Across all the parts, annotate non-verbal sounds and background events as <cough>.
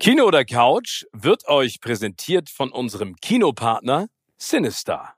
Kino oder Couch wird euch präsentiert von unserem Kinopartner Sinister.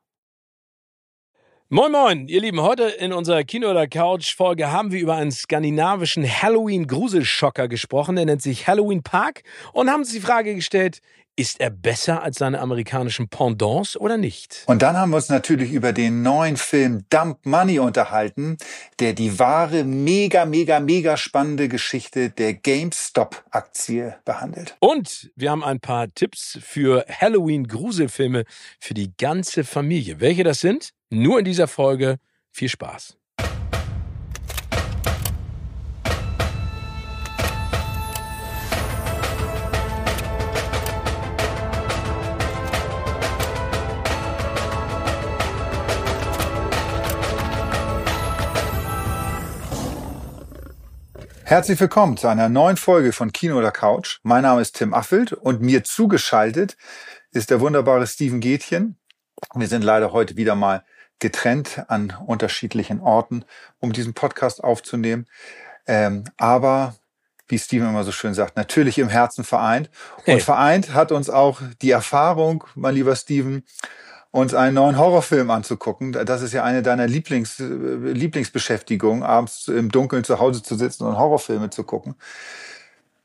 Moin Moin, ihr Lieben, heute in unserer Kino oder Couch Folge haben wir über einen skandinavischen Halloween Gruselschocker gesprochen, der nennt sich Halloween Park und haben uns die Frage gestellt, ist er besser als seine amerikanischen Pendants oder nicht? Und dann haben wir uns natürlich über den neuen Film Dump Money unterhalten, der die wahre, mega, mega, mega spannende Geschichte der GameStop-Aktie behandelt. Und wir haben ein paar Tipps für Halloween-Gruselfilme für die ganze Familie. Welche das sind? Nur in dieser Folge. Viel Spaß. Herzlich willkommen zu einer neuen Folge von Kino oder Couch. Mein Name ist Tim Affelt und mir zugeschaltet ist der wunderbare Steven Gätchen. Wir sind leider heute wieder mal getrennt an unterschiedlichen Orten, um diesen Podcast aufzunehmen. Ähm, aber wie Steven immer so schön sagt, natürlich im Herzen vereint. Und hey. vereint hat uns auch die Erfahrung, mein lieber Steven, uns einen neuen Horrorfilm anzugucken. Das ist ja eine deiner Lieblings, äh, Lieblingsbeschäftigungen, abends im Dunkeln zu Hause zu sitzen und Horrorfilme zu gucken.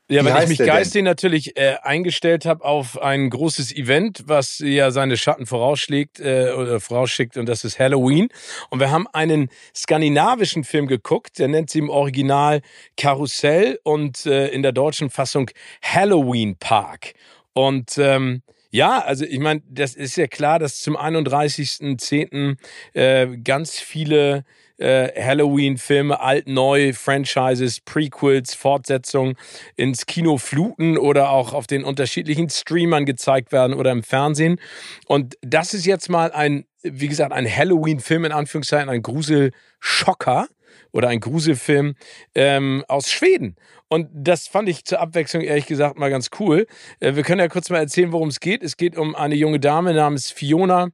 Ja, Wie weil ich mich geistig natürlich äh, eingestellt habe auf ein großes Event, was ja seine Schatten vorausschlägt äh, oder vorausschickt und das ist Halloween. Und wir haben einen skandinavischen Film geguckt, der nennt sich im Original Karussell und äh, in der deutschen Fassung Halloween Park. Und ähm, ja, also ich meine, das ist ja klar, dass zum 31.10. Äh, ganz viele äh, Halloween-Filme, alt, neu, Franchises, Prequels, Fortsetzungen ins Kino fluten oder auch auf den unterschiedlichen Streamern gezeigt werden oder im Fernsehen. Und das ist jetzt mal ein, wie gesagt, ein Halloween-Film in Anführungszeichen, ein Gruselschocker oder ein Gruselfilm ähm, aus Schweden. Und das fand ich zur Abwechslung ehrlich gesagt mal ganz cool. Äh, wir können ja kurz mal erzählen, worum es geht. Es geht um eine junge Dame namens Fiona.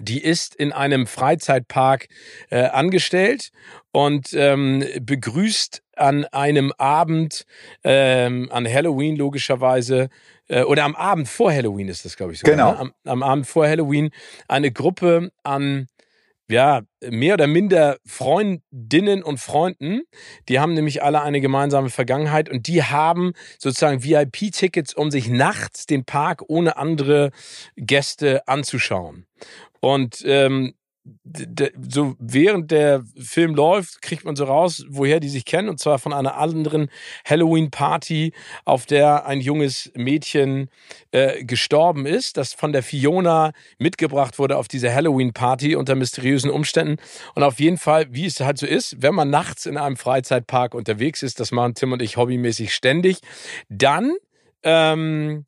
Die ist in einem Freizeitpark äh, angestellt und ähm, begrüßt an einem Abend, ähm, an Halloween logischerweise, äh, oder am Abend vor Halloween ist das, glaube ich, sogar. Genau. Ne? Am, am Abend vor Halloween eine Gruppe an ja, mehr oder minder Freundinnen und Freunden. Die haben nämlich alle eine gemeinsame Vergangenheit und die haben sozusagen VIP-Tickets, um sich nachts den Park ohne andere Gäste anzuschauen. Und ähm, so während der Film läuft, kriegt man so raus, woher die sich kennen, und zwar von einer anderen Halloween-Party, auf der ein junges Mädchen äh, gestorben ist, das von der Fiona mitgebracht wurde auf diese Halloween-Party unter mysteriösen Umständen. Und auf jeden Fall, wie es halt so ist, wenn man nachts in einem Freizeitpark unterwegs ist, das machen Tim und ich hobbymäßig ständig, dann ähm,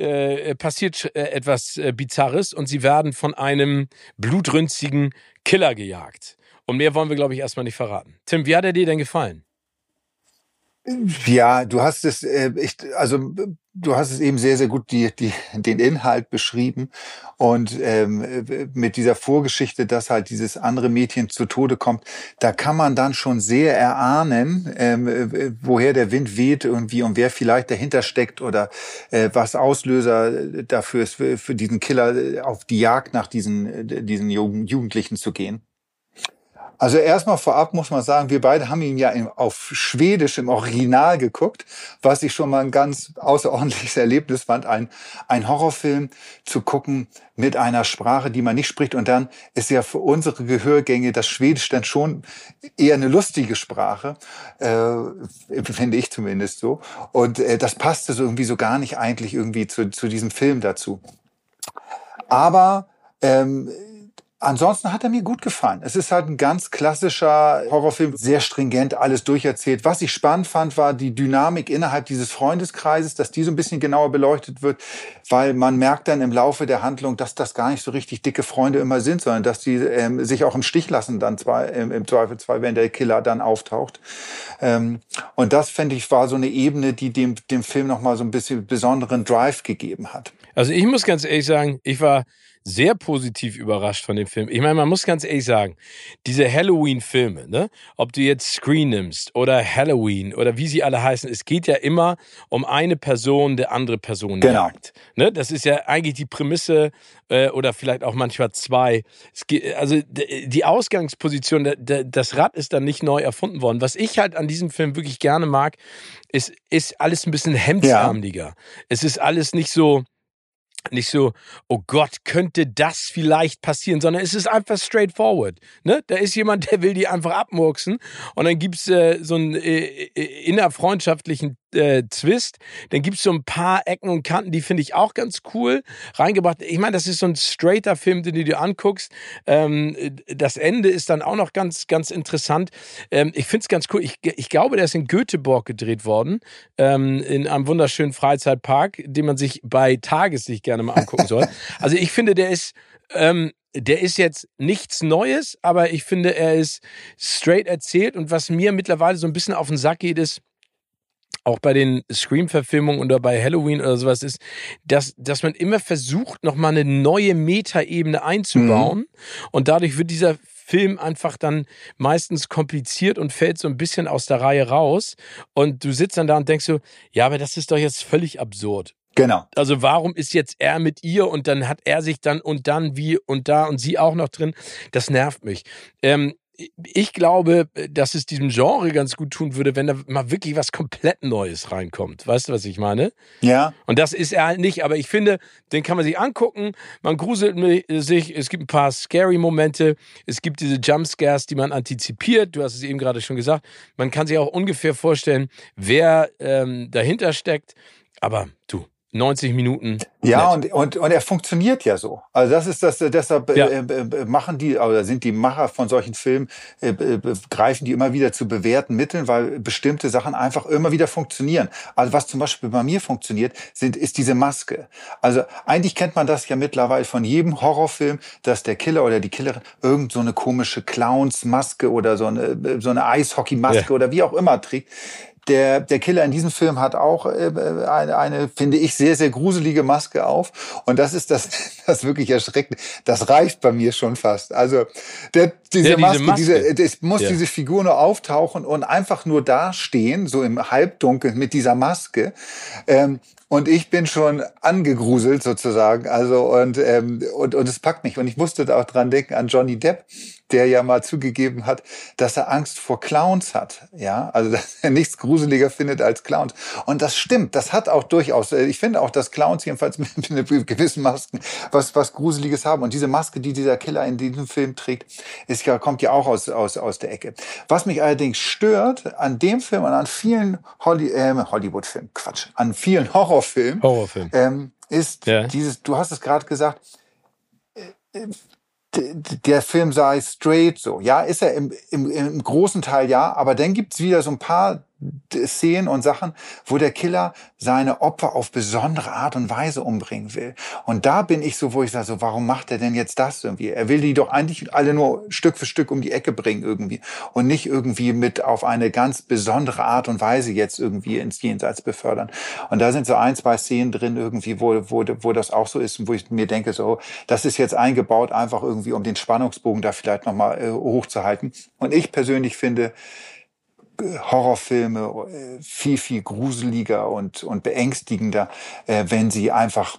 äh, passiert äh, etwas äh, Bizarres und sie werden von einem blutrünstigen Killer gejagt. Und mehr wollen wir, glaube ich, erstmal nicht verraten. Tim, wie hat er dir denn gefallen? Ja, du hast es, äh, ich, also du hast es eben sehr, sehr gut die, die, den Inhalt beschrieben und ähm, mit dieser Vorgeschichte, dass halt dieses andere Mädchen zu Tode kommt, da kann man dann schon sehr erahnen, ähm, woher der Wind weht und wie und wer vielleicht dahinter steckt oder äh, was Auslöser dafür ist, für, für diesen Killer auf die Jagd nach diesen, diesen Jugendlichen zu gehen. Also erstmal vorab muss man sagen, wir beide haben ihn ja auf Schwedisch im Original geguckt, was ich schon mal ein ganz außerordentliches Erlebnis fand, ein, ein Horrorfilm zu gucken mit einer Sprache, die man nicht spricht. Und dann ist ja für unsere Gehörgänge das Schwedisch dann schon eher eine lustige Sprache, äh, finde ich zumindest so. Und äh, das passte so irgendwie so gar nicht eigentlich irgendwie zu, zu diesem Film dazu. Aber ähm, Ansonsten hat er mir gut gefallen. Es ist halt ein ganz klassischer Horrorfilm, sehr stringent alles durcherzählt. Was ich spannend fand, war die Dynamik innerhalb dieses Freundeskreises, dass die so ein bisschen genauer beleuchtet wird, weil man merkt dann im Laufe der Handlung, dass das gar nicht so richtig dicke Freunde immer sind, sondern dass die ähm, sich auch im Stich lassen dann zwar im, im Zweifelsfall, wenn der Killer dann auftaucht. Ähm, und das fände ich war so eine Ebene, die dem, dem Film nochmal so ein bisschen besonderen Drive gegeben hat. Also ich muss ganz ehrlich sagen, ich war sehr positiv überrascht von dem Film. Ich meine, man muss ganz ehrlich sagen, diese Halloween-Filme, ne? ob du jetzt Screen nimmst oder Halloween oder wie sie alle heißen, es geht ja immer um eine Person, der andere Person genau. jagt. Ne? Das ist ja eigentlich die Prämisse äh, oder vielleicht auch manchmal zwei. Geht, also die Ausgangsposition, das Rad ist dann nicht neu erfunden worden. Was ich halt an diesem Film wirklich gerne mag, ist, ist alles ein bisschen hemdsärmeliger. Ja. Es ist alles nicht so, nicht so, oh Gott, könnte das vielleicht passieren, sondern es ist einfach straightforward. Ne? Da ist jemand, <laughs> der will die einfach abmurksen und dann gibt's äh, so einen äh, äh innerfreundschaftlichen äh, Twist. Dann gibt's so ein paar Ecken und Kanten, die finde ich auch ganz cool reingebracht. Ich meine, das ist so ein straighter Film, den du dir anguckst. Ähm, das Ende ist dann auch noch ganz, ganz interessant. Ähm, ich finde es ganz cool. Ich, ich glaube, der ist in Göteborg gedreht worden, ähm, in einem wunderschönen Freizeitpark, den man sich bei Tageslicht gerne mal angucken soll. <laughs> Also ich finde, der ist ähm, der ist jetzt nichts Neues, aber ich finde, er ist straight erzählt. Und was mir mittlerweile so ein bisschen auf den Sack geht, ist, auch bei den Scream-Verfilmungen oder bei Halloween oder sowas ist, dass, dass man immer versucht, nochmal eine neue Metaebene einzubauen. Mhm. Und dadurch wird dieser Film einfach dann meistens kompliziert und fällt so ein bisschen aus der Reihe raus. Und du sitzt dann da und denkst so, ja, aber das ist doch jetzt völlig absurd. Genau. Also warum ist jetzt er mit ihr und dann hat er sich dann und dann wie und da und sie auch noch drin? Das nervt mich. Ähm, ich glaube, dass es diesem Genre ganz gut tun würde, wenn da mal wirklich was komplett Neues reinkommt. Weißt du, was ich meine? Ja. Und das ist er halt nicht, aber ich finde, den kann man sich angucken. Man gruselt sich. Es gibt ein paar scary Momente. Es gibt diese Jumpscares, die man antizipiert. Du hast es eben gerade schon gesagt. Man kann sich auch ungefähr vorstellen, wer ähm, dahinter steckt. Aber du, 90 Minuten. Ja, und, und, und er funktioniert ja so. Also das ist das, deshalb ja. äh, äh, machen die, oder sind die Macher von solchen Filmen, äh, äh, greifen die immer wieder zu bewährten Mitteln, weil bestimmte Sachen einfach immer wieder funktionieren. Also was zum Beispiel bei mir funktioniert, sind, ist diese Maske. Also eigentlich kennt man das ja mittlerweile von jedem Horrorfilm, dass der Killer oder die Killerin irgend so eine komische Clownsmaske oder so eine, so eine Eishockeymaske ja. oder wie auch immer trägt. Der, der Killer in diesem Film hat auch äh, eine, eine, finde ich, sehr, sehr gruselige Maske auf. Und das ist das, <laughs> das wirklich erschreckend. Das reicht bei mir schon fast. Also der, diese, ja, diese Maske, Maske, diese, es muss ja. diese Figur nur auftauchen und einfach nur dastehen, so im Halbdunkel mit dieser Maske. Ähm, und ich bin schon angegruselt sozusagen. Also und ähm, und und es packt mich. Und ich musste da auch dran denken an Johnny Depp, der ja mal zugegeben hat, dass er Angst vor Clowns hat. Ja, also <laughs> dass er nichts gruseliger findet als Clowns. Und das stimmt. Das hat auch durchaus. Äh, ich finde auch, dass Clowns jedenfalls <laughs> mit gewissen Masken was was Gruseliges haben. Und diese Maske, die dieser Killer in diesem Film trägt, ist ja kommt ja auch aus aus aus der Ecke. Was mich allerdings stört an dem Film und an vielen Holly, äh, Hollywood-Filmen, Quatsch, an vielen Horror Horrorfilm, Horrorfilm. Ähm, ist ja. dieses, du hast es gerade gesagt, äh, der Film sei straight so. Ja, ist er im, im, im großen Teil ja, aber dann gibt's wieder so ein paar Szenen und Sachen, wo der Killer seine Opfer auf besondere Art und Weise umbringen will. Und da bin ich so, wo ich sage, so, warum macht er denn jetzt das irgendwie? Er will die doch eigentlich alle nur Stück für Stück um die Ecke bringen irgendwie und nicht irgendwie mit auf eine ganz besondere Art und Weise jetzt irgendwie ins Jenseits befördern. Und da sind so ein, zwei Szenen drin irgendwie, wo, wo, wo das auch so ist und wo ich mir denke, so, das ist jetzt eingebaut einfach irgendwie, um den Spannungsbogen da vielleicht nochmal äh, hochzuhalten. Und ich persönlich finde, Horrorfilme äh, viel, viel gruseliger und, und beängstigender, äh, wenn sie einfach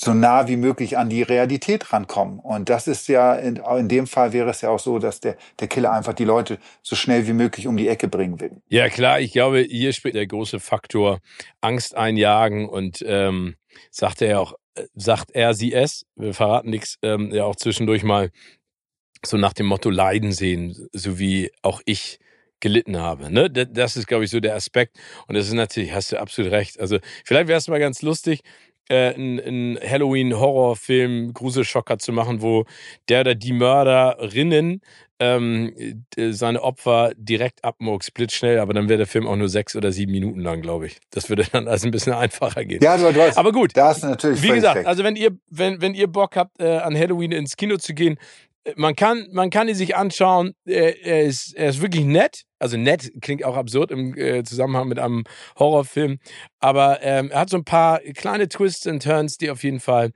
so nah wie möglich an die Realität rankommen. Und das ist ja, in, in, dem Fall wäre es ja auch so, dass der, der Killer einfach die Leute so schnell wie möglich um die Ecke bringen will. Ja, klar, ich glaube, hier spielt der große Faktor Angst einjagen und ähm, sagt er ja auch, äh, sagt er sie es, wir verraten nichts, ähm, ja auch zwischendurch mal so nach dem Motto Leiden sehen, so wie auch ich gelitten habe. Ne? Das ist, glaube ich, so der Aspekt. Und das ist natürlich, hast du absolut recht. Also vielleicht wäre es mal ganz lustig, äh, einen Halloween-Horrorfilm, Gruselschocker zu machen, wo der oder die Mörderinnen ähm, seine Opfer direkt abmurks, blitzschnell, aber dann wäre der Film auch nur sechs oder sieben Minuten lang, glaube ich. Das würde dann also ein bisschen <laughs> einfacher gehen. Ja, du, du hast, aber gut. Da du natürlich Wie gesagt, also wenn ihr, wenn, wenn ihr Bock habt, äh, an Halloween ins Kino zu gehen, man kann, man kann ihn sich anschauen. Er, er, ist, er ist wirklich nett. Also nett klingt auch absurd im äh, Zusammenhang mit einem Horrorfilm. Aber ähm, er hat so ein paar kleine Twists und Turns, die auf jeden Fall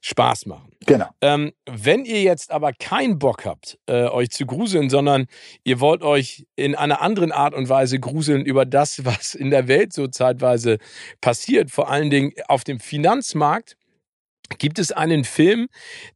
Spaß machen. Genau. Ähm, wenn ihr jetzt aber keinen Bock habt, äh, euch zu gruseln, sondern ihr wollt euch in einer anderen Art und Weise gruseln über das, was in der Welt so zeitweise passiert, vor allen Dingen auf dem Finanzmarkt, gibt es einen Film,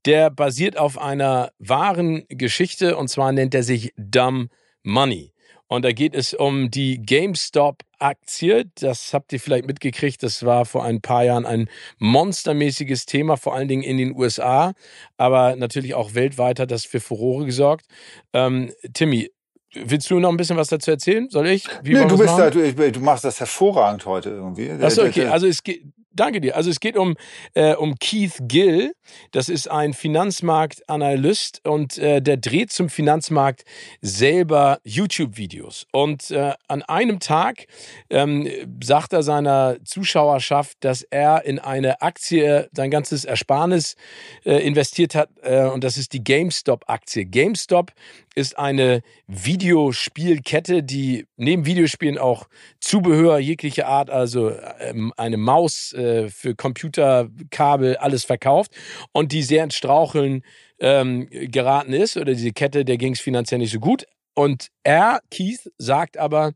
der basiert auf einer wahren Geschichte und zwar nennt er sich Dumb Money. Und da geht es um die GameStop-Aktie. Das habt ihr vielleicht mitgekriegt. Das war vor ein paar Jahren ein monstermäßiges Thema, vor allen Dingen in den USA, aber natürlich auch weltweit hat das für Furore gesorgt. Ähm, Timmy, Willst du noch ein bisschen was dazu erzählen? Soll ich? Wie nee, du, bist da, du, du, machst das hervorragend heute irgendwie. Achso, okay. Also es geht, Danke dir. Also es geht um, äh, um Keith Gill. Das ist ein Finanzmarktanalyst und äh, der dreht zum Finanzmarkt selber YouTube-Videos. Und äh, an einem Tag ähm, sagt er seiner Zuschauerschaft, dass er in eine Aktie sein ganzes Ersparnis äh, investiert hat äh, und das ist die GameStop-Aktie. GameStop ist eine Videospielkette, die neben Videospielen auch Zubehör jeglicher Art, also ähm, eine Maus äh, für Computerkabel, alles verkauft und die sehr ins Straucheln ähm, geraten ist oder diese Kette, der ging es finanziell nicht so gut. Und er, Keith, sagt aber,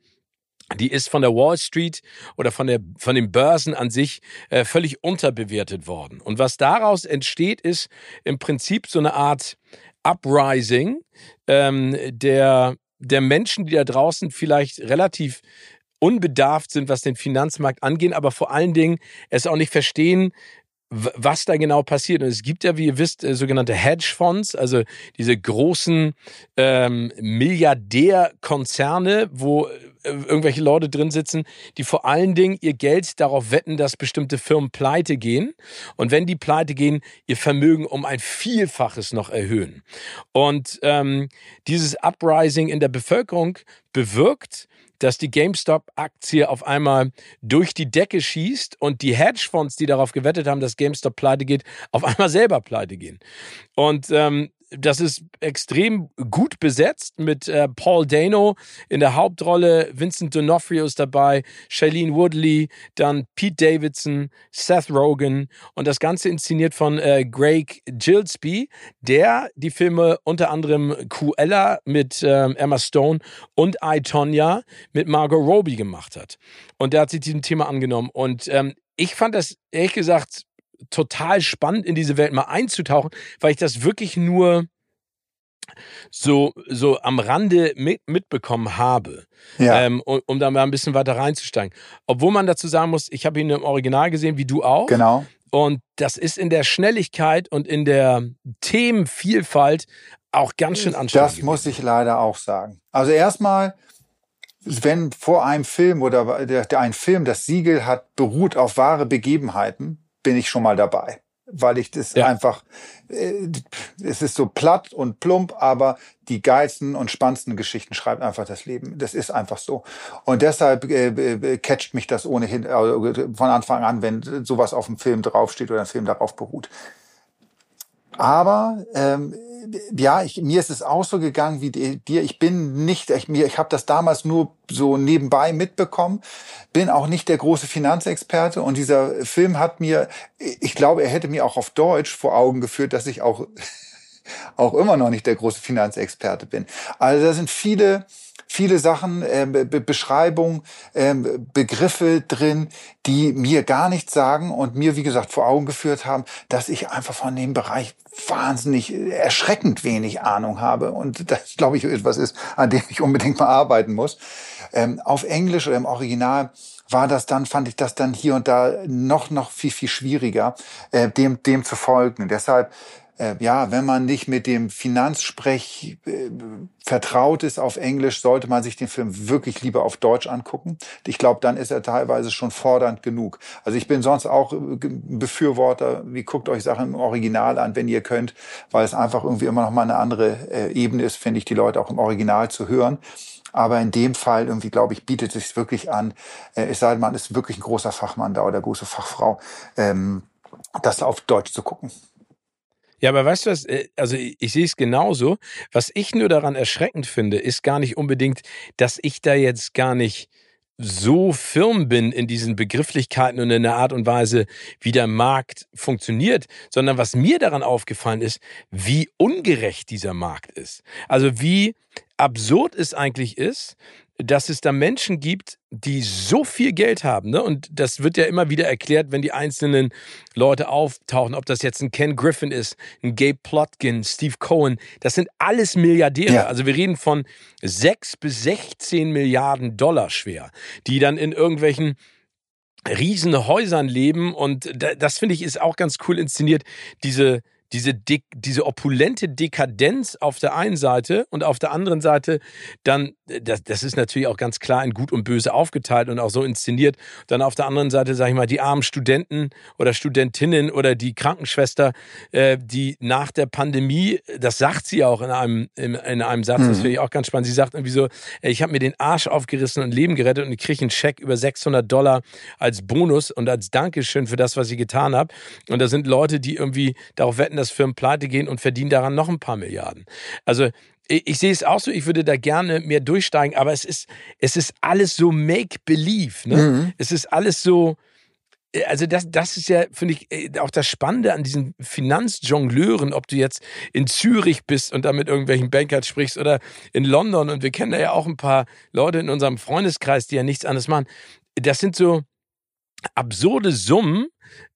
die ist von der Wall Street oder von, der, von den Börsen an sich äh, völlig unterbewertet worden. Und was daraus entsteht, ist im Prinzip so eine Art Uprising ähm, der, der Menschen, die da draußen vielleicht relativ unbedarft sind, was den Finanzmarkt angeht, aber vor allen Dingen es auch nicht verstehen, was da genau passiert. Und es gibt ja, wie ihr wisst, äh, sogenannte Hedgefonds, also diese großen ähm, Milliardärkonzerne, wo äh, irgendwelche Leute drin sitzen, die vor allen Dingen ihr Geld darauf wetten, dass bestimmte Firmen pleite gehen. Und wenn die pleite gehen, ihr Vermögen um ein Vielfaches noch erhöhen. Und ähm, dieses Uprising in der Bevölkerung bewirkt, dass die GameStop-Aktie auf einmal durch die Decke schießt und die Hedgefonds, die darauf gewettet haben, dass GameStop pleite geht, auf einmal selber pleite gehen. Und ähm, das ist extrem gut besetzt mit äh, Paul Dano in der Hauptrolle, Vincent D'Onofrio ist dabei, Shailene Woodley, dann Pete Davidson, Seth Rogen und das Ganze inszeniert von äh, Greg Gillespie, der die Filme unter anderem Cruella mit ähm, Emma Stone und I, Tonya mit Margot Robbie gemacht hat. Und der hat sich diesem Thema angenommen und ähm, ich fand das ehrlich gesagt total spannend, in diese Welt mal einzutauchen, weil ich das wirklich nur so, so am Rande mit, mitbekommen habe, ja. ähm, um, um, da mal ein bisschen weiter reinzusteigen. Obwohl man dazu sagen muss, ich habe ihn im Original gesehen, wie du auch. Genau. Und das ist in der Schnelligkeit und in der Themenvielfalt auch ganz schön anstrengend. Das muss ich leider auch sagen. Also erstmal, wenn vor einem Film oder der, der ein Film das Siegel hat, beruht auf wahre Begebenheiten, bin ich schon mal dabei. Weil ich das ja. einfach, äh, es ist so platt und plump, aber die geilsten und spannendsten Geschichten schreibt einfach das Leben. Das ist einfach so. Und deshalb äh, äh, catcht mich das ohnehin äh, von Anfang an, wenn sowas auf dem Film draufsteht oder ein Film darauf beruht. Aber ähm, ja, ich, mir ist es auch so gegangen wie dir. Ich bin nicht, ich, mir, ich habe das damals nur so nebenbei mitbekommen, bin auch nicht der große Finanzexperte und dieser Film hat mir, ich glaube, er hätte mir auch auf Deutsch vor Augen geführt, dass ich auch <laughs> auch immer noch nicht der große Finanzexperte bin. Also da sind viele viele Sachen, äh, Be Beschreibungen, äh, Begriffe drin, die mir gar nichts sagen und mir, wie gesagt, vor Augen geführt haben, dass ich einfach von dem Bereich wahnsinnig erschreckend wenig Ahnung habe. Und <laughs> das, glaube ich, etwas ist, an dem ich unbedingt mal arbeiten muss. Ähm, auf Englisch oder im Original war das dann, fand ich das dann hier und da noch, noch viel, viel schwieriger, äh, dem, dem zu folgen. Deshalb äh, ja, wenn man nicht mit dem Finanzsprech äh, vertraut ist auf Englisch, sollte man sich den Film wirklich lieber auf Deutsch angucken. Ich glaube, dann ist er teilweise schon fordernd genug. Also ich bin sonst auch äh, Befürworter, wie guckt euch Sachen im Original an, wenn ihr könnt, weil es einfach irgendwie immer noch mal eine andere äh, Ebene ist, finde ich, die Leute auch im Original zu hören. Aber in dem Fall irgendwie, glaube ich, bietet es sich wirklich an, äh, es sei denn, man ist wirklich ein großer Fachmann da oder große Fachfrau, ähm, das auf Deutsch zu gucken. Ja, aber weißt du was, äh, also ich, ich sehe es genauso. Was ich nur daran erschreckend finde, ist gar nicht unbedingt, dass ich da jetzt gar nicht so firm bin in diesen Begrifflichkeiten und in der Art und Weise, wie der Markt funktioniert, sondern was mir daran aufgefallen ist, wie ungerecht dieser Markt ist. Also wie absurd es eigentlich ist, dass es da Menschen gibt, die so viel Geld haben. Ne? Und das wird ja immer wieder erklärt, wenn die einzelnen Leute auftauchen, ob das jetzt ein Ken Griffin ist, ein Gabe Plotkin, Steve Cohen. Das sind alles Milliardäre. Ja. Also wir reden von sechs bis 16 Milliarden Dollar schwer, die dann in irgendwelchen riesen Häusern leben. Und das finde ich ist auch ganz cool inszeniert. Diese diese, De diese opulente Dekadenz auf der einen Seite und auf der anderen Seite dann, das, das ist natürlich auch ganz klar in Gut und Böse aufgeteilt und auch so inszeniert. Dann auf der anderen Seite, sage ich mal, die armen Studenten oder Studentinnen oder die Krankenschwester, äh, die nach der Pandemie, das sagt sie auch in einem, in, in einem Satz, mhm. das finde ich auch ganz spannend. Sie sagt irgendwie so, ich habe mir den Arsch aufgerissen und Leben gerettet und ich kriege einen Scheck über 600 Dollar als Bonus und als Dankeschön für das, was ich getan habe. Und da sind Leute, die irgendwie darauf wetten, dass Firmen pleite gehen und verdienen daran noch ein paar Milliarden. Also ich, sehe es auch so, ich würde da gerne mehr durchsteigen, aber es ist, es ist alles so Make-Believe. Ne? Mhm. Es ist alles so, also das, das ist ja, finde ich, äh, auch das Spannende an diesen Finanzjongleuren, ob du jetzt in Zürich bist und da mit irgendwelchen Bankern sprichst oder in London und wir kennen da ja auch ein paar Leute in unserem Freundeskreis, die ja nichts anderes machen. Das sind so absurde Summen,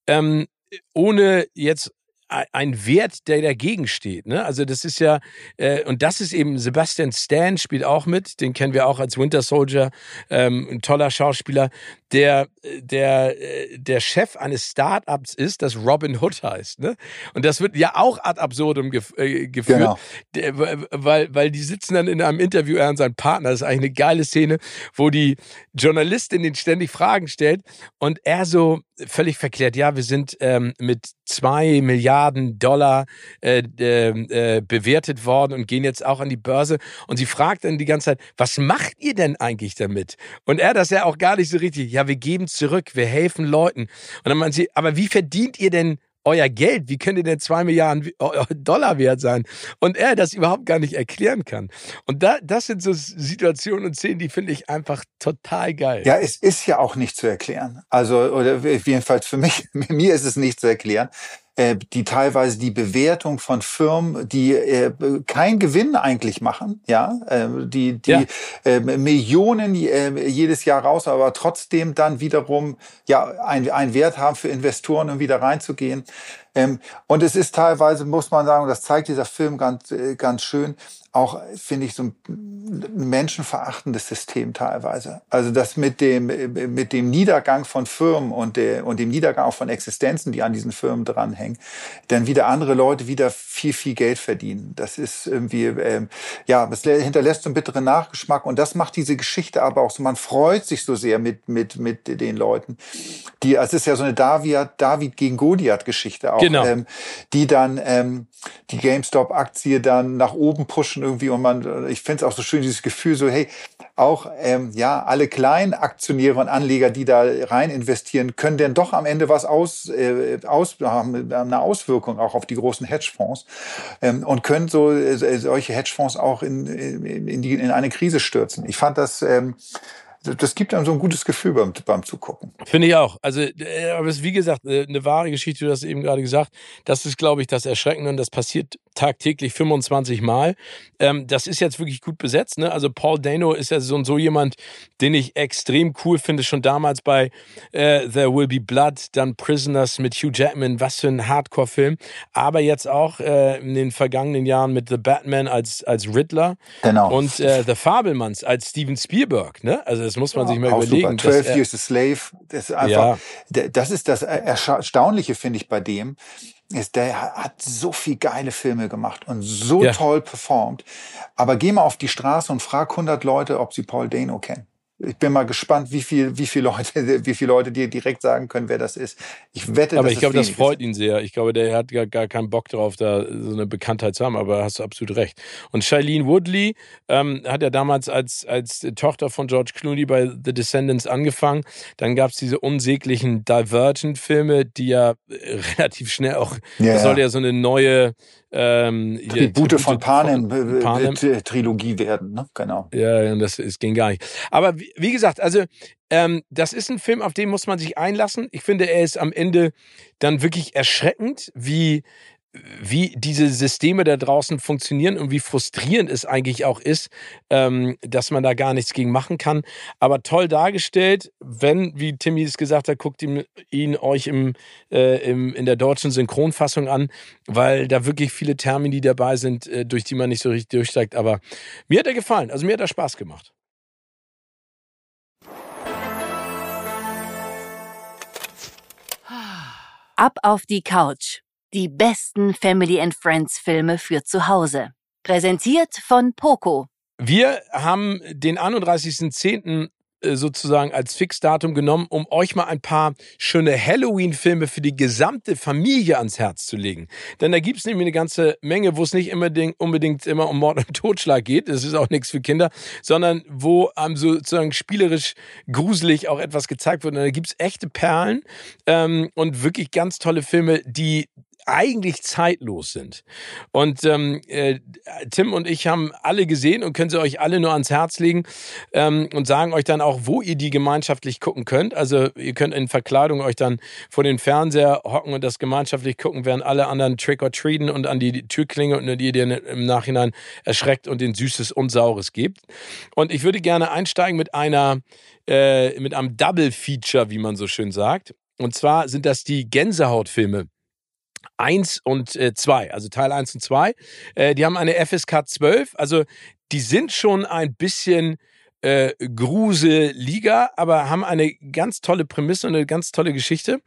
ähm, ohne jetzt ein Wert, der dagegen steht. Ne? Also das ist ja, äh, und das ist eben, Sebastian Stan spielt auch mit, den kennen wir auch als Winter Soldier, ähm, ein toller Schauspieler, der, der, äh, der Chef eines Startups ist, das Robin Hood heißt. Ne? Und das wird ja auch ad absurdum gef äh, geführt, genau. der, weil, weil die sitzen dann in einem Interview, er und sein Partner, das ist eigentlich eine geile Szene, wo die Journalistin den ständig Fragen stellt und er so völlig verklärt, ja, wir sind ähm, mit zwei Milliarden Dollar äh, äh, bewertet worden und gehen jetzt auch an die Börse. Und sie fragt dann die ganze Zeit, was macht ihr denn eigentlich damit? Und er das ja auch gar nicht so richtig, ja, wir geben zurück, wir helfen Leuten. Und dann meint sie, aber wie verdient ihr denn euer Geld, wie könnt ihr denn zwei Milliarden Dollar wert sein? Und er das überhaupt gar nicht erklären kann. Und da, das sind so Situationen und Szenen, die finde ich einfach total geil. Ja, es ist ja auch nicht zu erklären. Also, oder jedenfalls für mich, <laughs> mir ist es nicht zu erklären. Äh, die teilweise die Bewertung von Firmen, die äh, keinen Gewinn eigentlich machen, ja, äh, die die ja. äh, Millionen äh, jedes Jahr raus, aber trotzdem dann wiederum ja ein, ein Wert haben für Investoren, um wieder reinzugehen. Ähm, und es ist teilweise, muss man sagen, das zeigt dieser Film ganz, äh, ganz schön, auch, finde ich, so ein menschenverachtendes System teilweise. Also das mit dem, mit dem Niedergang von Firmen und, der, und dem Niedergang auch von Existenzen, die an diesen Firmen dranhängen, dann wieder andere Leute wieder viel, viel Geld verdienen. Das ist irgendwie, ähm, ja, das hinterlässt so einen bitteren Nachgeschmack und das macht diese Geschichte aber auch so, man freut sich so sehr mit, mit, mit den Leuten. Die, es ist ja so eine David, David gegen Goliath-Geschichte auch, genau. ähm, die dann ähm, die GameStop-Aktie dann nach oben pushen Menschen irgendwie und man, ich finde es auch so schön, dieses Gefühl so, hey, auch ähm, ja alle kleinen Aktionäre und Anleger, die da rein investieren, können denn doch am Ende was aus, äh, aus haben eine Auswirkung auch auf die großen Hedgefonds ähm, und können so äh, solche Hedgefonds auch in, in, die, in eine Krise stürzen. Ich fand das ähm, das gibt einem so ein gutes Gefühl beim, beim Zugucken. Finde ich auch. Also, äh, aber es ist wie gesagt äh, eine wahre Geschichte, du hast eben gerade gesagt. Das ist, glaube ich, das Erschreckende und das passiert tagtäglich 25 Mal. Ähm, das ist jetzt wirklich gut besetzt. Ne? Also Paul Dano ist ja so und so jemand, den ich extrem cool finde, schon damals bei äh, There Will Be Blood, dann Prisoners mit Hugh Jackman, was für ein Hardcore-Film. Aber jetzt auch äh, in den vergangenen Jahren mit The Batman als, als Riddler genau. und äh, The Fabelmanns als Steven Spielberg. Ne? Also das muss man ja, sich mal überlegen. Super. 12 Years a Slave, das ist einfach, ja. das ist das Erstaunliche, finde ich, bei dem ist, der hat so viel geile Filme gemacht und so ja. toll performt. Aber geh mal auf die Straße und frag 100 Leute, ob sie Paul Dano kennen ich bin mal gespannt, wie viel, wie viele Leute, <laughs> wie viele Leute dir direkt sagen können, wer das ist. Ich wette, aber ich glaube, das freut ihn sehr. Ich glaube, der hat gar, gar keinen Bock drauf, da so eine Bekanntheit zu haben. Aber hast du absolut recht. Und Shailene Woodley ähm, hat ja damals als als Tochter von George Clooney bei The Descendants angefangen. Dann gab es diese unsäglichen Divergent-Filme, die ja <laughs> relativ schnell auch, ja, das soll ja so eine neue ähm, Tribute von Panem, Panem. Trilogie werden, ne? Genau. Ja, ja, das, das ging gar nicht. Aber wie, wie gesagt, also ähm, das ist ein Film, auf den muss man sich einlassen. Ich finde, er ist am Ende dann wirklich erschreckend, wie wie diese Systeme da draußen funktionieren und wie frustrierend es eigentlich auch ist, ähm, dass man da gar nichts gegen machen kann. Aber toll dargestellt, wenn, wie Timmy es gesagt hat, guckt ihn, ihn euch im, äh, im, in der deutschen Synchronfassung an, weil da wirklich viele Termini dabei sind, äh, durch die man nicht so richtig durchsteigt. Aber mir hat er gefallen, also mir hat er Spaß gemacht. Ab auf die Couch die besten Family and Friends Filme für zu Hause. Präsentiert von Poco. Wir haben den 31.10 äh, sozusagen als Fixdatum genommen, um euch mal ein paar schöne Halloween-Filme für die gesamte Familie ans Herz zu legen. Denn da gibt es nämlich eine ganze Menge, wo es nicht unbedingt, unbedingt immer um Mord und Totschlag geht, das ist auch nichts für Kinder, sondern wo einem sozusagen spielerisch gruselig auch etwas gezeigt wird. Und da gibt es echte Perlen ähm, und wirklich ganz tolle Filme, die eigentlich zeitlos sind. Und ähm, äh, Tim und ich haben alle gesehen und können sie euch alle nur ans Herz legen ähm, und sagen euch dann auch, wo ihr die gemeinschaftlich gucken könnt. Also ihr könnt in Verkleidung euch dann vor den Fernseher hocken und das gemeinschaftlich gucken, während alle anderen Trick or treaten und an die Tür klingeln und ihr dir im Nachhinein erschreckt und den Süßes und Saures gebt. Und ich würde gerne einsteigen mit einer äh, mit einem Double Feature, wie man so schön sagt. Und zwar sind das die Gänsehautfilme 1 und äh, 2, also Teil 1 und 2. Äh, die haben eine FSK 12, also die sind schon ein bisschen äh, Gruseliger, aber haben eine ganz tolle Prämisse und eine ganz tolle Geschichte.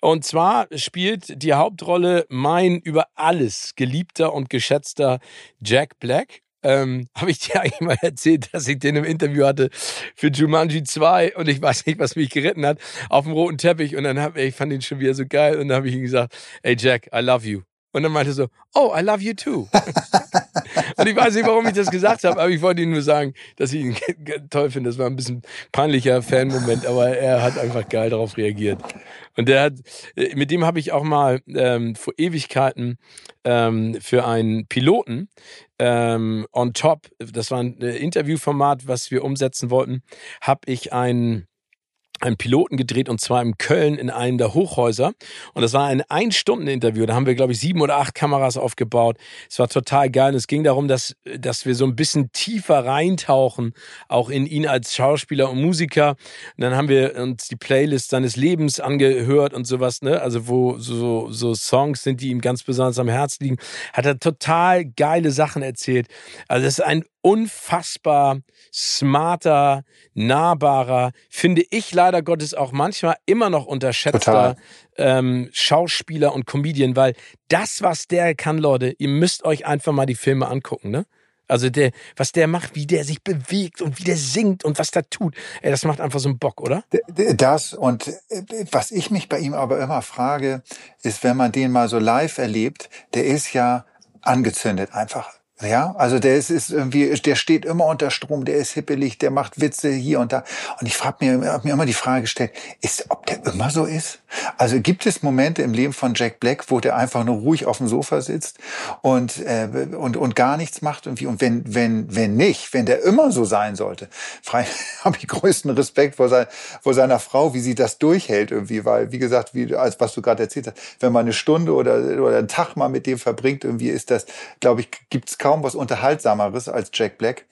Und zwar spielt die Hauptrolle mein über alles geliebter und geschätzter Jack Black ähm, <laughs> habe ich dir eigentlich mal erzählt, dass ich den im Interview hatte für Jumanji 2 und ich weiß nicht, was mich geritten hat, auf dem roten Teppich und dann habe ich fand ihn schon wieder so geil und dann habe ich ihm gesagt, hey Jack, I love you. Und dann meinte er so, oh, I love you too. <laughs> <laughs> und ich weiß nicht, warum ich das gesagt habe, aber ich wollte ihm nur sagen, dass ich ihn toll finde. Das war ein bisschen peinlicher Fan-Moment, aber er hat einfach geil darauf reagiert. Und der hat, äh, mit dem habe ich auch mal ähm, vor Ewigkeiten ähm, für einen Piloten ähm, on top, das war ein äh, Interviewformat, was wir umsetzen wollten, habe ich einen einen Piloten gedreht und zwar in Köln in einem der Hochhäuser. Und das war ein Ein-Stunden-Interview. Da haben wir, glaube ich, sieben oder acht Kameras aufgebaut. Es war total geil. Und es ging darum, dass, dass wir so ein bisschen tiefer reintauchen, auch in ihn als Schauspieler und Musiker. Und dann haben wir uns die Playlist seines Lebens angehört und sowas, ne? Also wo so, so Songs sind, die ihm ganz besonders am Herz liegen. Hat er total geile Sachen erzählt. Also das ist ein unfassbar smarter, nahbarer, finde ich leider Gottes auch manchmal immer noch unterschätzter ähm, Schauspieler und Comedian, weil das, was der kann, Leute, ihr müsst euch einfach mal die Filme angucken, ne? Also der, was der macht, wie der sich bewegt und wie der singt und was der tut, ey, das macht einfach so einen Bock, oder? Das und äh, was ich mich bei ihm aber immer frage, ist, wenn man den mal so live erlebt, der ist ja angezündet einfach. Ja, also der ist, ist irgendwie, der steht immer unter Strom, der ist hippelig, der macht Witze hier und da. Und ich frage mir, hab mir immer die Frage gestellt, ist, ob der immer so ist? Also gibt es Momente im Leben von Jack Black, wo der einfach nur ruhig auf dem Sofa sitzt und äh, und und gar nichts macht irgendwie? Und wenn wenn wenn nicht, wenn der immer so sein sollte, <laughs> habe ich größten Respekt vor, sein, vor seiner Frau, wie sie das durchhält irgendwie, weil wie gesagt, wie als was du gerade erzählt hast, wenn man eine Stunde oder oder einen Tag mal mit dem verbringt, irgendwie ist das, glaube ich, gibt's kaum kaum was Unterhaltsameres als Jack Black.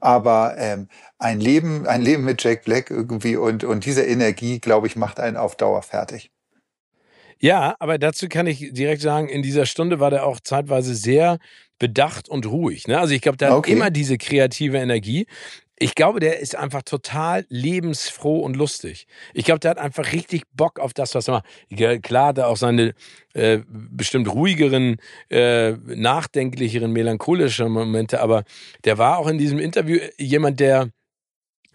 Aber ähm, ein Leben, ein Leben mit Jack Black irgendwie und, und diese Energie, glaube ich, macht einen auf Dauer fertig. Ja, aber dazu kann ich direkt sagen, in dieser Stunde war der auch zeitweise sehr bedacht und ruhig. Ne? Also ich glaube, der okay. hat immer diese kreative Energie ich glaube, der ist einfach total lebensfroh und lustig. Ich glaube, der hat einfach richtig Bock auf das, was er macht. Klar, da auch seine äh, bestimmt ruhigeren, äh, nachdenklicheren, melancholischen Momente, aber der war auch in diesem Interview jemand, der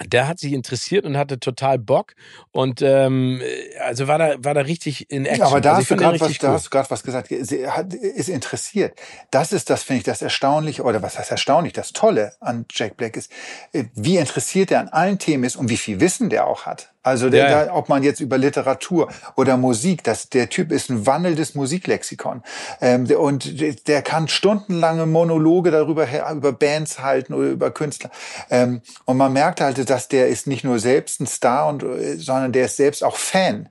der hat sich interessiert und hatte total Bock und ähm, also war da war da richtig in Action. Ja, aber da also hast du gerade was, cool. da hast du gerade was gesagt. Sie hat, ist interessiert. Das ist das finde ich das erstaunliche oder was heißt erstaunlich? Das Tolle an Jack Black ist, äh, wie interessiert er an allen Themen ist und wie viel Wissen der auch hat. Also der, ja, ja. ob man jetzt über Literatur oder Musik, das, der Typ ist ein wandelndes Musiklexikon. Ähm, und der kann stundenlange Monologe darüber über Bands halten oder über Künstler. Ähm, und man merkt halt, dass der ist nicht nur selbst ein Star, und, äh, sondern der ist selbst auch Fan.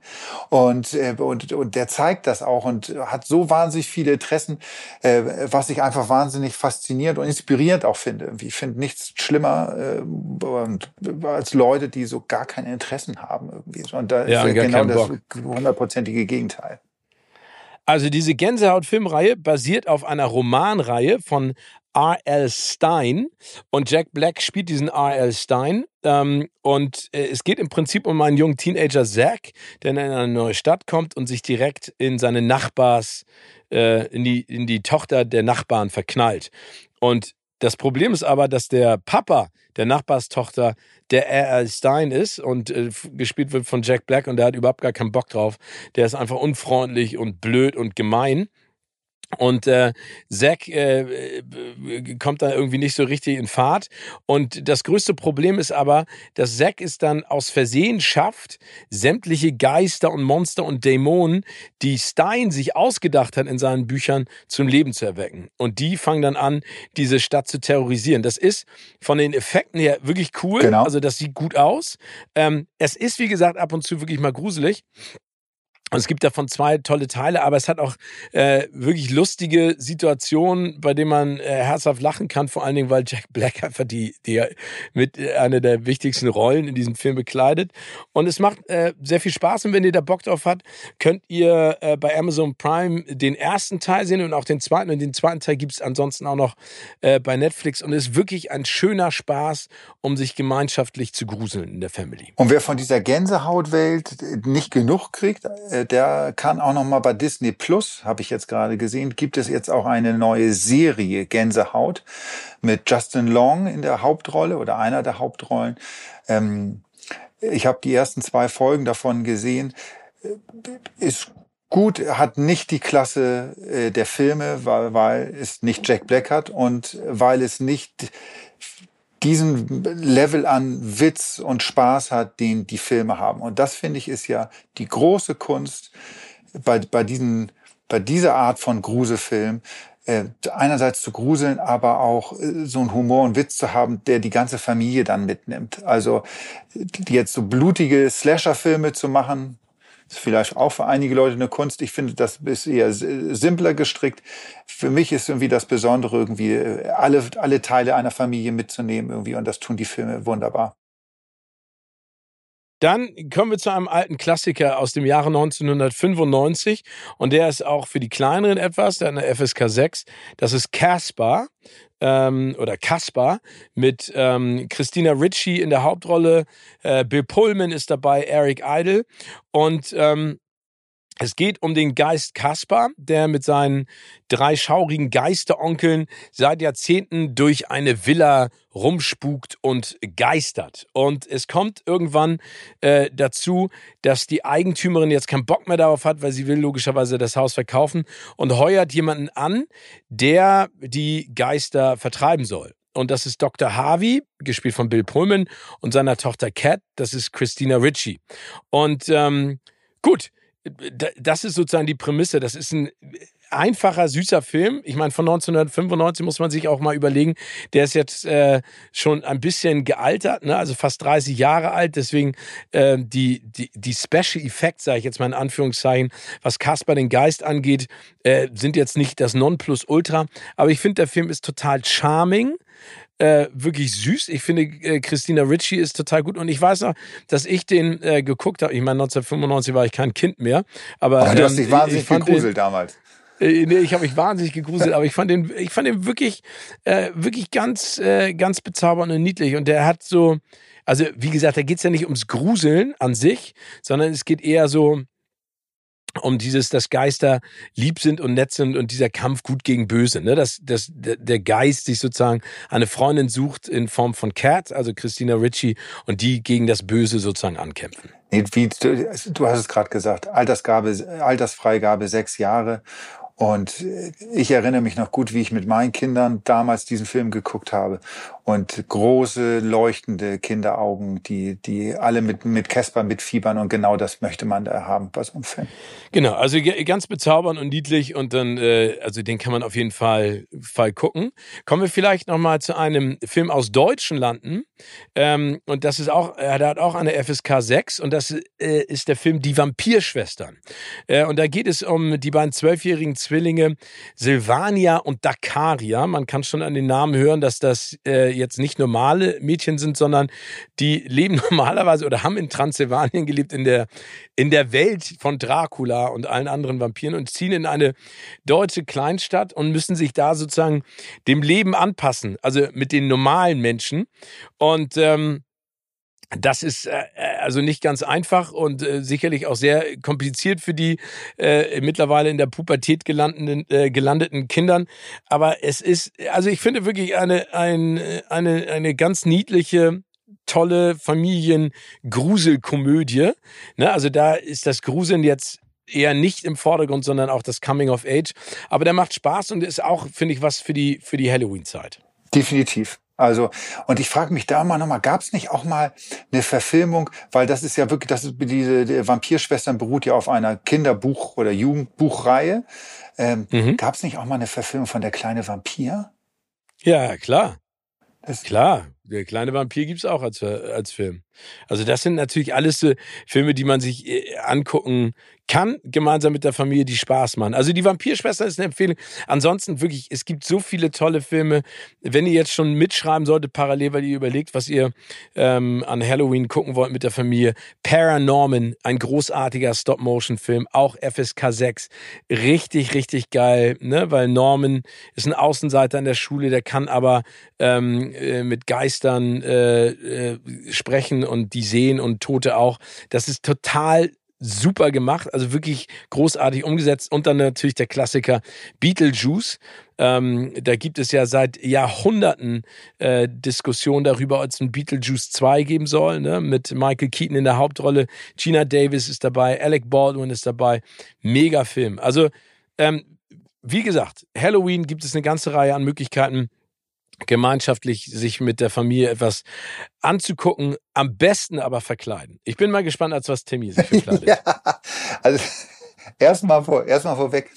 Und, äh, und, und der zeigt das auch und hat so wahnsinnig viele Interessen, äh, was ich einfach wahnsinnig faszinierend und inspirierend auch finde. Ich finde nichts schlimmer äh, als Leute, die so gar keine Interessen haben haben irgendwie. Und da ja, ist ja genau das hundertprozentige Gegenteil. Also diese Gänsehaut-Filmreihe basiert auf einer Romanreihe von R.L. Stein und Jack Black spielt diesen R.L. Stein ähm, und äh, es geht im Prinzip um einen jungen Teenager Zack, der in eine neue Stadt kommt und sich direkt in seine Nachbars, äh, in, die, in die Tochter der Nachbarn verknallt. Und das Problem ist aber, dass der Papa der Nachbarstochter der R.L. Stein ist und äh, gespielt wird von Jack Black und der hat überhaupt gar keinen Bock drauf. Der ist einfach unfreundlich und blöd und gemein. Und äh, Zack äh, äh, kommt da irgendwie nicht so richtig in Fahrt. Und das größte Problem ist aber, dass Zack es dann aus Versehen schafft, sämtliche Geister und Monster und Dämonen, die Stein sich ausgedacht hat in seinen Büchern, zum Leben zu erwecken. Und die fangen dann an, diese Stadt zu terrorisieren. Das ist von den Effekten her wirklich cool. Genau. Also das sieht gut aus. Ähm, es ist, wie gesagt, ab und zu wirklich mal gruselig. Und es gibt davon zwei tolle Teile, aber es hat auch äh, wirklich lustige Situationen, bei denen man äh, herzhaft lachen kann, vor allen Dingen, weil Jack Black einfach die, die mit äh, eine der wichtigsten Rollen in diesem Film bekleidet. Und es macht äh, sehr viel Spaß und wenn ihr da Bock drauf habt, könnt ihr äh, bei Amazon Prime den ersten Teil sehen und auch den zweiten. Und den zweiten Teil gibt es ansonsten auch noch äh, bei Netflix. Und es ist wirklich ein schöner Spaß, um sich gemeinschaftlich zu gruseln in der Family. Und wer von dieser Gänsehautwelt nicht genug kriegt, äh, der kann auch noch mal bei Disney Plus, habe ich jetzt gerade gesehen, gibt es jetzt auch eine neue Serie Gänsehaut mit Justin Long in der Hauptrolle oder einer der Hauptrollen. Ähm, ich habe die ersten zwei Folgen davon gesehen. Ist gut, hat nicht die Klasse äh, der Filme, weil, weil es nicht Jack Black hat und weil es nicht diesen Level an Witz und Spaß hat, den die Filme haben. Und das finde ich ist ja die große Kunst bei, bei diesen, bei dieser Art von Gruselfilm, äh, einerseits zu gruseln, aber auch äh, so einen Humor und Witz zu haben, der die ganze Familie dann mitnimmt. Also jetzt so blutige Slasher-Filme zu machen, ist vielleicht auch für einige Leute eine Kunst. Ich finde, das ist eher simpler gestrickt. Für mich ist irgendwie das Besondere, irgendwie äh, alle, alle Teile einer Familie mitzunehmen irgendwie. Und das tun die Filme wunderbar. Dann kommen wir zu einem alten Klassiker aus dem Jahre 1995 und der ist auch für die Kleineren etwas, der hat eine FSK 6. Das ist Caspar ähm, oder Caspar mit ähm, Christina Ritchie in der Hauptrolle. Äh, Bill Pullman ist dabei, Eric Idle und ähm, es geht um den Geist Kaspar, der mit seinen drei schaurigen Geisteronkeln seit Jahrzehnten durch eine Villa rumspukt und geistert. Und es kommt irgendwann äh, dazu, dass die Eigentümerin jetzt keinen Bock mehr darauf hat, weil sie will logischerweise das Haus verkaufen und heuert jemanden an, der die Geister vertreiben soll. Und das ist Dr. Harvey, gespielt von Bill Pullman, und seiner Tochter Cat, das ist Christina Ritchie. Und ähm, gut, das ist sozusagen die Prämisse. Das ist ein einfacher, süßer Film. Ich meine, von 1995 muss man sich auch mal überlegen, der ist jetzt äh, schon ein bisschen gealtert, ne? also fast 30 Jahre alt. Deswegen äh, die, die, die Special Effects, sage ich jetzt mal in Anführungszeichen, was Caspar den Geist angeht, äh, sind jetzt nicht das Nonplusultra. Aber ich finde, der Film ist total charming äh, wirklich süß. Ich finde, äh, Christina Ritchie ist total gut. Und ich weiß noch, dass ich den äh, geguckt habe. Ich meine, 1995 war ich kein Kind mehr. Aber, aber du hast dich ähm, wahnsinnig gegruselt damals. Äh, nee, ich habe mich wahnsinnig gegruselt, aber ich fand den, ich fand den wirklich, äh, wirklich ganz, äh, ganz bezaubernd und niedlich. Und der hat so, also wie gesagt, da geht's ja nicht ums Gruseln an sich, sondern es geht eher so, um dieses, dass Geister lieb sind und nett sind und dieser Kampf gut gegen böse, ne? Dass, dass der Geist sich sozusagen eine Freundin sucht in Form von Cat, also Christina Ritchie, und die gegen das Böse sozusagen ankämpfen. Wie, du, du hast es gerade gesagt, Altersgabe, Altersfreigabe sechs Jahre. Und ich erinnere mich noch gut, wie ich mit meinen Kindern damals diesen Film geguckt habe. Und große leuchtende Kinderaugen, die, die alle mit, mit Casper mitfiebern und genau das möchte man da haben bei so einem Film. Genau, also ganz bezaubernd und niedlich und dann, äh, also den kann man auf jeden Fall, Fall gucken. Kommen wir vielleicht nochmal zu einem Film aus deutschen Landen ähm, und das ist auch, er hat auch eine FSK 6 und das äh, ist der Film Die Vampirschwestern. Äh, und da geht es um die beiden zwölfjährigen Zwillinge Silvania und Dakaria. Man kann schon an den Namen hören, dass das äh, jetzt nicht normale Mädchen sind, sondern die leben <laughs> normalerweise oder haben in Transsilvanien gelebt, in der, in der Welt von Dracula und allen anderen Vampiren und ziehen in eine deutsche Kleinstadt und müssen sich da sozusagen dem Leben anpassen, also mit den normalen Menschen. Und ähm, das ist äh, äh, also nicht ganz einfach und äh, sicherlich auch sehr kompliziert für die äh, mittlerweile in der Pubertät gelandeten, äh, gelandeten Kindern. Aber es ist, also ich finde wirklich eine, ein, eine, eine ganz niedliche, tolle Familiengruselkomödie. Ne? Also da ist das Gruseln jetzt eher nicht im Vordergrund, sondern auch das Coming of Age. Aber der macht Spaß und ist auch, finde ich, was für die, für die Halloween-Zeit. Definitiv. Also, und ich frage mich da mal nochmal, gab es nicht auch mal eine Verfilmung, weil das ist ja wirklich, das ist, diese die Vampirschwestern beruht ja auf einer Kinderbuch- oder Jugendbuchreihe. Ähm, mhm. Gab es nicht auch mal eine Verfilmung von Der kleine Vampir? Ja, klar. Das klar, der kleine Vampir gibt's auch als, als Film. Also das sind natürlich alles so Filme, die man sich äh, angucken kann, gemeinsam mit der Familie, die Spaß machen. Also die Vampirschwester ist eine Empfehlung. Ansonsten wirklich, es gibt so viele tolle Filme. Wenn ihr jetzt schon mitschreiben solltet, parallel, weil ihr überlegt, was ihr ähm, an Halloween gucken wollt mit der Familie. Paranorman, ein großartiger Stop-Motion-Film, auch FSK 6. Richtig, richtig geil, ne? weil Norman ist ein Außenseiter in der Schule, der kann aber ähm, äh, mit Geistern äh, äh, sprechen und die sehen und Tote auch. Das ist total super gemacht, also wirklich großartig umgesetzt. Und dann natürlich der Klassiker Beetlejuice. Ähm, da gibt es ja seit Jahrhunderten äh, Diskussionen darüber, ob es ein Beetlejuice 2 geben soll, ne? mit Michael Keaton in der Hauptrolle. Gina Davis ist dabei, Alec Baldwin ist dabei. Mega Film. Also, ähm, wie gesagt, Halloween gibt es eine ganze Reihe an Möglichkeiten gemeinschaftlich sich mit der Familie etwas anzugucken, am besten aber verkleiden. Ich bin mal gespannt, als was Timmy sich verkleidet. <laughs> ja, also erstmal vor, erstmal vorweg.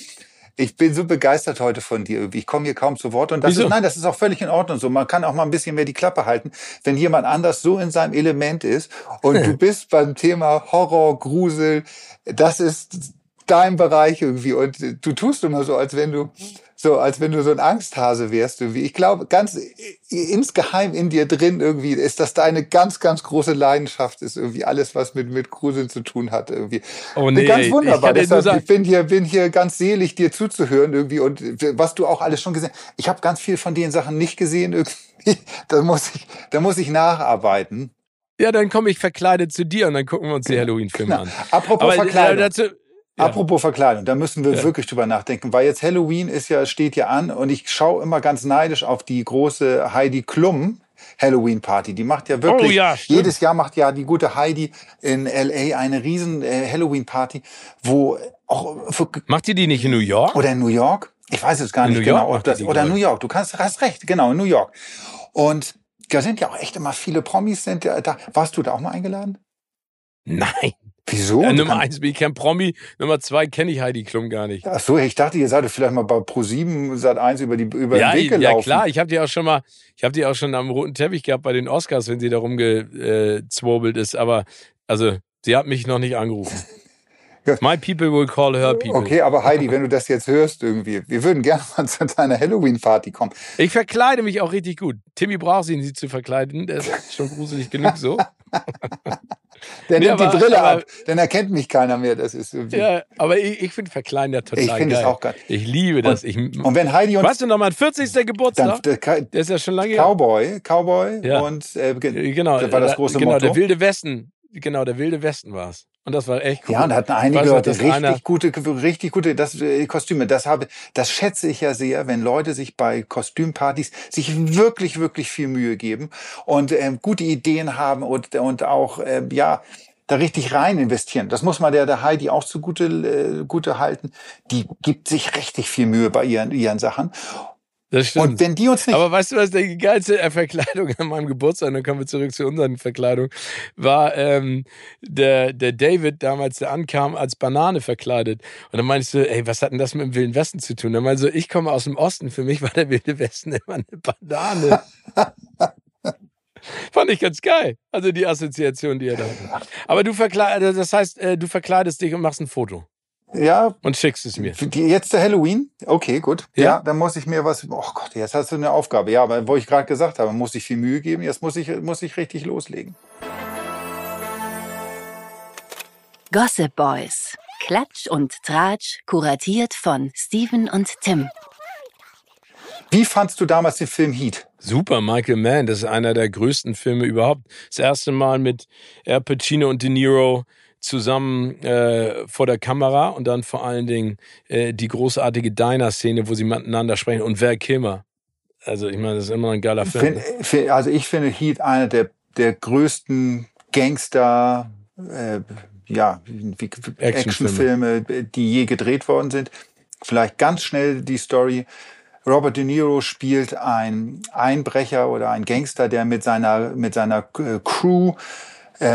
Ich bin so begeistert heute von dir. Ich komme hier kaum zu Wort und das Wieso? ist, nein, das ist auch völlig in Ordnung so. Man kann auch mal ein bisschen mehr die Klappe halten, wenn jemand anders so in seinem Element ist und du <laughs> bist beim Thema Horror, Grusel, das ist dein Bereich irgendwie und du tust immer so, als wenn du so als wenn du so ein Angsthase wärst irgendwie. Ich glaube, ganz insgeheim in dir drin irgendwie ist das deine ganz, ganz große Leidenschaft ist irgendwie alles, was mit, mit Gruseln zu tun hat irgendwie. Oh nee, ganz wunderbar. Ich, Deshalb, ich bin hier, bin hier ganz selig, dir zuzuhören irgendwie und was du auch alles schon gesehen. Ich habe ganz viel von den Sachen nicht gesehen irgendwie. <laughs> Da muss ich, da muss ich nacharbeiten. Ja, dann komme ich verkleidet zu dir und dann gucken wir uns die genau. Halloween-Filme genau. an. Apropos Aber, äh, Verkleidung. Dazu, ja. Apropos Verkleidung, da müssen wir ja. wirklich drüber nachdenken, weil jetzt Halloween ist ja, steht ja an und ich schaue immer ganz neidisch auf die große Heidi Klum Halloween Party. Die macht ja wirklich, oh, ja, jedes Jahr macht ja die gute Heidi in LA eine riesen äh, Halloween Party, wo auch, für, Macht ihr die nicht in New York? Oder in New York? Ich weiß es gar in nicht New genau. Ob das, oder New York. Du kannst, hast recht, genau, in New York. Und da sind ja auch echt immer viele Promis sind da. Warst du da auch mal eingeladen? Nein. Wieso? Ja, Nummer eins bin ich kein Promi, Nummer zwei kenne ich Heidi Klum gar nicht. Ach so, ich dachte, ihr seid vielleicht mal bei Pro7 Sat 1 über die über ja, den Weg gelaufen. Ja, klar, ich habe die auch schon mal, ich habe die auch schon am roten Teppich gehabt bei den Oscars, wenn sie da rumgezwurbelt ist, aber also, sie hat mich noch nicht angerufen. <laughs> My people will call her people. Okay, aber Heidi, wenn du das jetzt hörst irgendwie, wir würden gerne mal zu deiner Halloween-Party kommen. Ich verkleide mich auch richtig gut. Timmy braucht sie nicht zu verkleiden, der ist schon gruselig genug so. <laughs> Der nee, nimmt aber, die Brille aber, ab, dann erkennt mich keiner mehr. Das ist irgendwie. Ja, aber ich, ich finde Verkleiden ja total Ich finde es auch geil. Ich liebe das. Und, ich, und wenn Heidi uns. Weißt du noch mal, 40. Geburtstag? Dann, der, der, ist ja schon lange Cowboy, Cowboy ja. und äh, genau, war das große genau, Motto. der wilde Westen. Genau, der wilde Westen war es. Und das war echt cool. Ja, und da hatten einige Leute richtig einer... gute, richtig gute das, äh, Kostüme. Das habe, das schätze ich ja sehr, wenn Leute sich bei Kostümpartys sich wirklich, wirklich viel Mühe geben und ähm, gute Ideen haben und, und auch, äh, ja, da richtig rein investieren. Das muss man der, der Heidi auch zugute äh, gute halten. Die gibt sich richtig viel Mühe bei ihren, ihren Sachen. Das stimmt. Und wenn die uns nicht. Aber weißt du, was die geilste Verkleidung an meinem Geburtstag, dann kommen wir zurück zu unseren Verkleidungen, war ähm, der, der David damals, der ankam, als Banane verkleidet. Und dann meinst du, ey, was hat denn das mit dem Wilden Westen zu tun? Dann meinst du, ich komme aus dem Osten, für mich war der Wilde Westen immer eine Banane. <laughs> Fand ich ganz geil. Also die Assoziation, die er da hat. Aber du verkleidest, das heißt, äh, du verkleidest dich und machst ein Foto. Ja. Und schickst es mir. Jetzt der Halloween? Okay, gut. Ja. ja, dann muss ich mir was. Oh Gott, jetzt hast du eine Aufgabe. Ja, aber wo ich gerade gesagt habe, muss ich viel Mühe geben. Jetzt muss ich, muss ich richtig loslegen. Gossip Boys. Klatsch und Tratsch, kuratiert von Steven und Tim. Wie fandst du damals den Film Heat? Super, Michael Mann, das ist einer der größten Filme überhaupt. Das erste Mal mit Al Pacino und De Niro zusammen äh, vor der Kamera und dann vor allen Dingen äh, die großartige Diner-Szene, wo sie miteinander sprechen und Val Kilmer. Also ich meine, das ist immer ein geiler Film. Find, also ich finde Heat einer der, der größten Gangster, äh, ja, Actionfilme, Action die je gedreht worden sind. Vielleicht ganz schnell die Story. Robert De Niro spielt ein Einbrecher oder ein Gangster, der mit seiner, mit seiner äh, Crew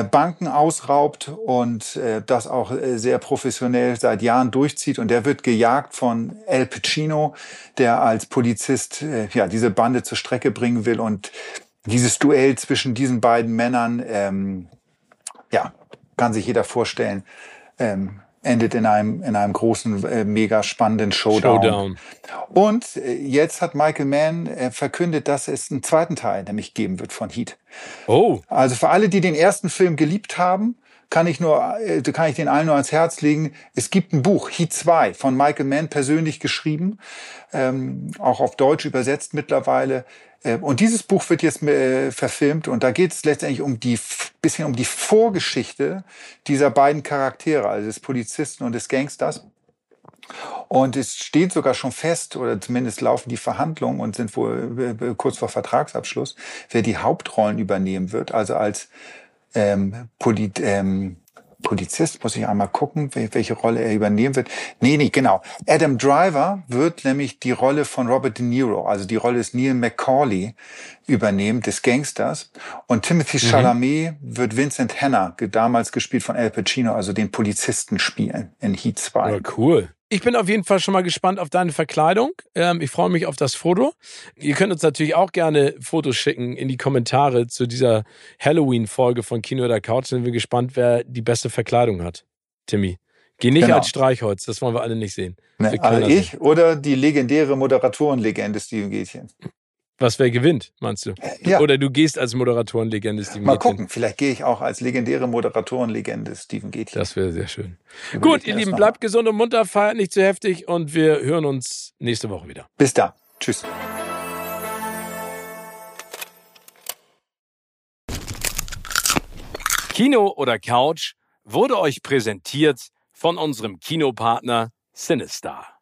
Banken ausraubt und äh, das auch äh, sehr professionell seit Jahren durchzieht. Und der wird gejagt von Al Pacino, der als Polizist äh, ja diese Bande zur Strecke bringen will. Und dieses Duell zwischen diesen beiden Männern, ähm, ja, kann sich jeder vorstellen, ähm, endet in einem, in einem großen, äh, mega spannenden Showdown. Showdown. Und äh, jetzt hat Michael Mann äh, verkündet, dass es einen zweiten Teil nämlich geben wird von Heat. Oh. Also für alle, die den ersten Film geliebt haben, kann ich nur, äh, kann ich den allen nur ans Herz legen. Es gibt ein Buch, Heat 2, von Michael Mann persönlich geschrieben, ähm, auch auf Deutsch übersetzt mittlerweile. Äh, und dieses Buch wird jetzt äh, verfilmt und da geht es letztendlich um die bisschen um die Vorgeschichte dieser beiden Charaktere, also des Polizisten und des Gangsters. Und es steht sogar schon fest, oder zumindest laufen die Verhandlungen und sind wohl äh, kurz vor Vertragsabschluss, wer die Hauptrollen übernehmen wird. Also als ähm, Polit, ähm, Polizist, muss ich einmal gucken, welche Rolle er übernehmen wird. Nee, nee, genau. Adam Driver wird nämlich die Rolle von Robert De Niro, also die Rolle des Neil McCauley übernehmen, des Gangsters. Und Timothy mhm. Chalamet wird Vincent Hanna, damals gespielt von Al Pacino, also den Polizisten spielen in Heat 2. Ja, cool. Ich bin auf jeden Fall schon mal gespannt auf deine Verkleidung. Ähm, ich freue mich auf das Foto. Ihr könnt uns natürlich auch gerne Fotos schicken in die Kommentare zu dieser Halloween-Folge von Kino oder Couch. Sind wir gespannt, wer die beste Verkleidung hat. Timmy. Geh nicht genau. als Streichholz, das wollen wir alle nicht sehen. Ne, also ich sehen. oder die legendäre Moderatorenlegende Steven Gätchen. Was wer gewinnt, meinst du? Ja. Oder du gehst als Moderatorenlegende Steven Mal Gätchen. gucken, vielleicht gehe ich auch als legendäre Moderatorenlegende Steven Gätchen. Das wäre sehr schön. Über Gut, ihr Lieben, bleibt gesund und munter, feiert nicht zu heftig und wir hören uns nächste Woche wieder. Bis da. Tschüss. Kino oder Couch wurde euch präsentiert von unserem Kinopartner Sinistar.